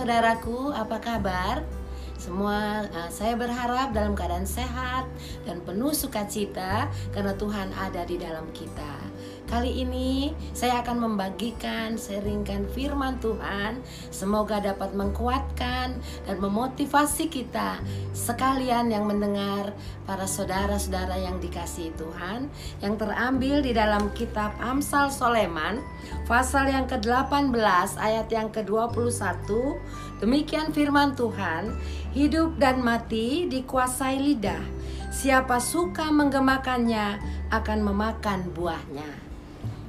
saudaraku, apa kabar? Semua uh, saya berharap dalam keadaan sehat dan penuh sukacita karena Tuhan ada di dalam kita. Kali ini saya akan membagikan, sharingkan firman Tuhan. Semoga dapat menguatkan dan memotivasi kita sekalian yang mendengar para saudara-saudara yang dikasihi Tuhan yang terambil di dalam kitab Amsal Soleman pasal yang ke-18 ayat yang ke-21. Demikian firman Tuhan, hidup dan mati dikuasai lidah. Siapa suka menggemakannya akan memakan buahnya.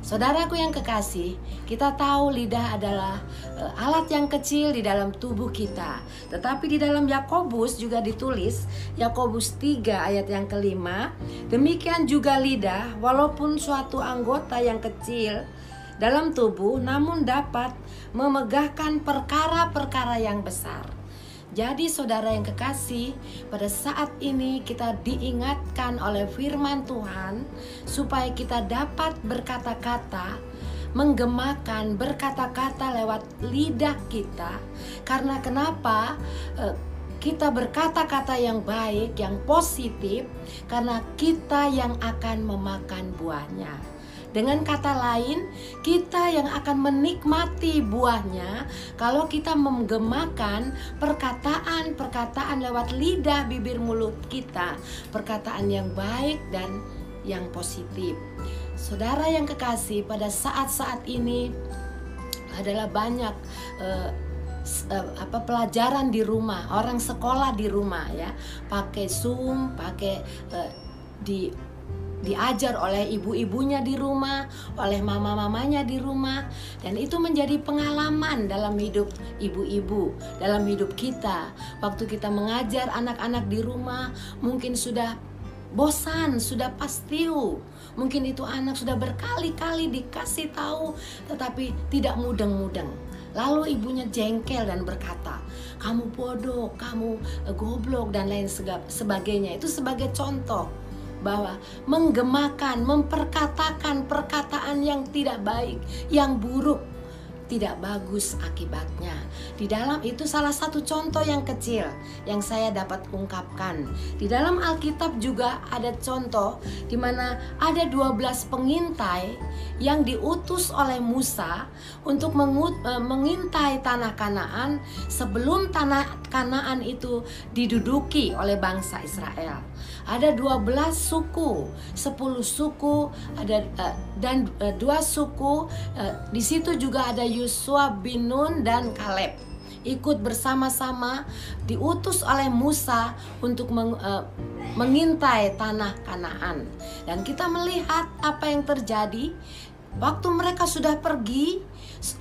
Saudaraku yang kekasih, kita tahu lidah adalah uh, alat yang kecil di dalam tubuh kita. Tetapi di dalam Yakobus juga ditulis, Yakobus 3 ayat yang kelima, demikian juga lidah walaupun suatu anggota yang kecil dalam tubuh namun dapat memegahkan perkara-perkara yang besar. Jadi saudara yang kekasih, pada saat ini kita diingatkan oleh firman Tuhan supaya kita dapat berkata-kata, menggemakan berkata-kata lewat lidah kita. Karena kenapa? Eh, kita berkata-kata yang baik, yang positif, karena kita yang akan memakan buahnya. Dengan kata lain, kita yang akan menikmati buahnya kalau kita menggemakan perkataan-perkataan lewat lidah bibir mulut kita, perkataan yang baik dan yang positif. Saudara yang kekasih, pada saat-saat ini adalah banyak uh, apa pelajaran di rumah, orang sekolah di rumah ya, pakai Zoom, pakai uh, di diajar oleh ibu-ibunya di rumah, oleh mama-mamanya di rumah, dan itu menjadi pengalaman dalam hidup ibu-ibu, dalam hidup kita. Waktu kita mengajar anak-anak di rumah, mungkin sudah bosan, sudah pastiu. Mungkin itu anak sudah berkali-kali dikasih tahu, tetapi tidak mudeng-mudeng. Lalu ibunya jengkel dan berkata, "Kamu bodoh, kamu goblok dan lain sebagainya." Itu sebagai contoh bahwa menggemakan, memperkatakan perkataan yang tidak baik, yang buruk, tidak bagus akibatnya. Di dalam itu salah satu contoh yang kecil yang saya dapat ungkapkan. Di dalam Alkitab juga ada contoh di mana ada 12 pengintai yang diutus oleh Musa untuk mengut, e, mengintai tanah Kanaan sebelum tanah Kanaan itu diduduki oleh bangsa Israel. Ada 12 suku, 10 suku ada e, dan e, dua suku di situ juga ada Yosua bin Nun dan Kaleb ikut bersama-sama diutus oleh Musa untuk meng, uh, mengintai tanah Kanaan. Dan kita melihat apa yang terjadi waktu mereka sudah pergi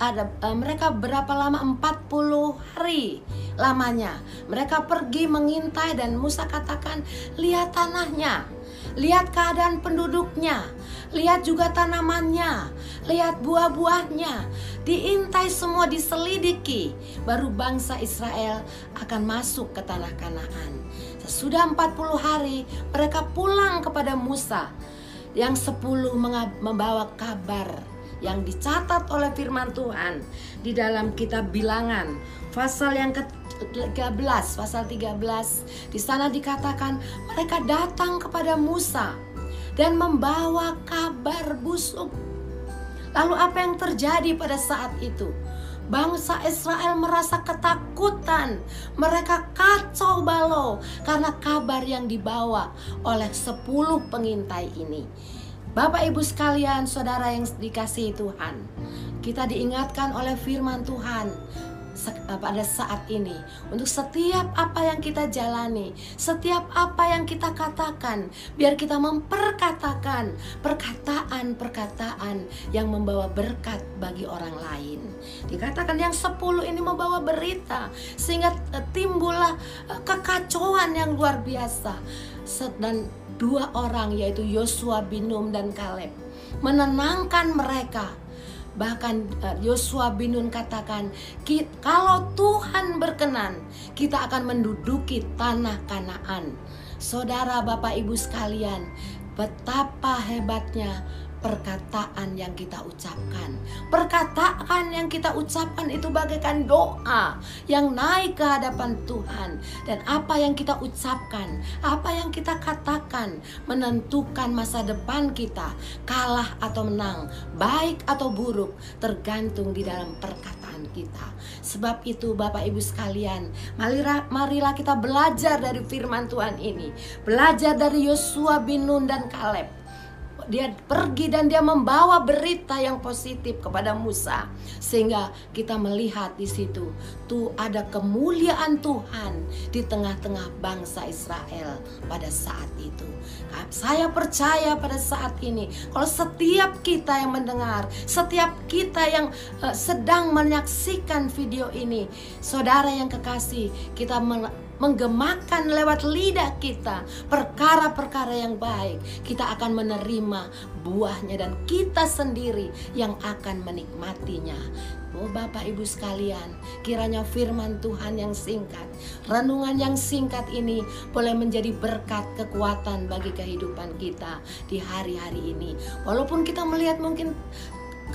ada uh, mereka berapa lama 40 hari lamanya. Mereka pergi mengintai dan Musa katakan, "Lihat tanahnya." Lihat keadaan penduduknya, lihat juga tanamannya, lihat buah-buahnya. Diintai semua diselidiki, baru bangsa Israel akan masuk ke tanah Kanaan. Sesudah 40 hari mereka pulang kepada Musa yang sepuluh membawa kabar yang dicatat oleh firman Tuhan di dalam kitab bilangan pasal yang ke 13 pasal 13 di sana dikatakan mereka datang kepada Musa dan membawa kabar busuk. Lalu apa yang terjadi pada saat itu? Bangsa Israel merasa ketakutan. Mereka kacau balau karena kabar yang dibawa oleh 10 pengintai ini. Bapak Ibu sekalian, saudara yang dikasihi Tuhan, kita diingatkan oleh firman Tuhan pada saat ini untuk setiap apa yang kita jalani, setiap apa yang kita katakan, biar kita memperkatakan perkataan-perkataan yang membawa berkat bagi orang lain. Dikatakan yang sepuluh ini membawa berita sehingga eh, timbullah eh, kekacauan yang luar biasa. Dan dua orang yaitu Yosua bin Nun dan Kaleb menenangkan mereka Bahkan eh, Yosua bin Nun katakan, kalau Tuhan berkenan, kita akan menduduki tanah Kanaan. Saudara Bapak Ibu sekalian, betapa hebatnya perkataan yang kita ucapkan. Perkataan yang kita ucapkan itu bagaikan doa yang naik ke hadapan Tuhan dan apa yang kita ucapkan, apa yang kita katakan menentukan masa depan kita, kalah atau menang, baik atau buruk tergantung di dalam perkataan kita. Sebab itu Bapak Ibu sekalian, marilah, kita belajar dari firman Tuhan ini. Belajar dari Yosua bin Nun dan Kaleb dia pergi dan dia membawa berita yang positif kepada Musa sehingga kita melihat di situ tuh ada kemuliaan Tuhan di tengah-tengah bangsa Israel pada saat itu. Saya percaya pada saat ini kalau setiap kita yang mendengar, setiap kita yang uh, sedang menyaksikan video ini, saudara yang kekasih, kita menggemakan lewat lidah kita perkara-perkara yang baik, kita akan menerima buahnya dan kita sendiri yang akan menikmatinya. Oh Bapak Ibu sekalian, kiranya firman Tuhan yang singkat, renungan yang singkat ini boleh menjadi berkat kekuatan bagi kehidupan kita di hari-hari ini. Walaupun kita melihat mungkin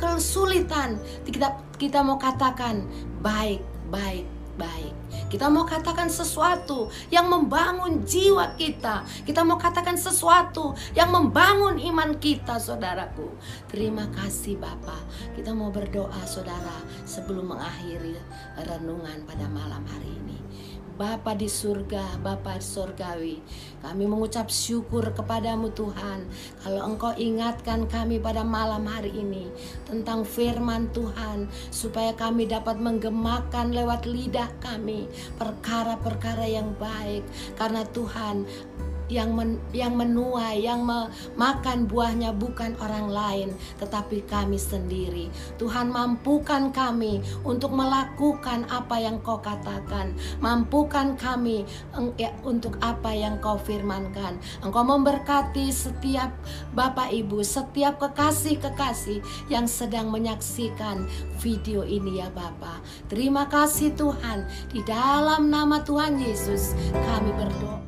kesulitan, kita kita mau katakan baik, baik, baik. Kita mau katakan sesuatu yang membangun jiwa kita. Kita mau katakan sesuatu yang membangun iman kita, saudaraku. Terima kasih Bapak. Kita mau berdoa, saudara, sebelum mengakhiri renungan pada malam hari ini. Bapa di surga, Bapa surgawi. Kami mengucap syukur kepadamu Tuhan. Kalau Engkau ingatkan kami pada malam hari ini tentang firman Tuhan. Supaya kami dapat menggemakan lewat lidah kami perkara-perkara yang baik. Karena Tuhan yang men, yang menuai, yang memakan buahnya bukan orang lain, tetapi kami sendiri. Tuhan mampukan kami untuk melakukan apa yang Kau katakan, mampukan kami ya, untuk apa yang Kau firmankan. Engkau memberkati setiap Bapak Ibu, setiap kekasih-kekasih yang sedang menyaksikan video ini ya Bapak. Terima kasih Tuhan, di dalam nama Tuhan Yesus kami berdoa.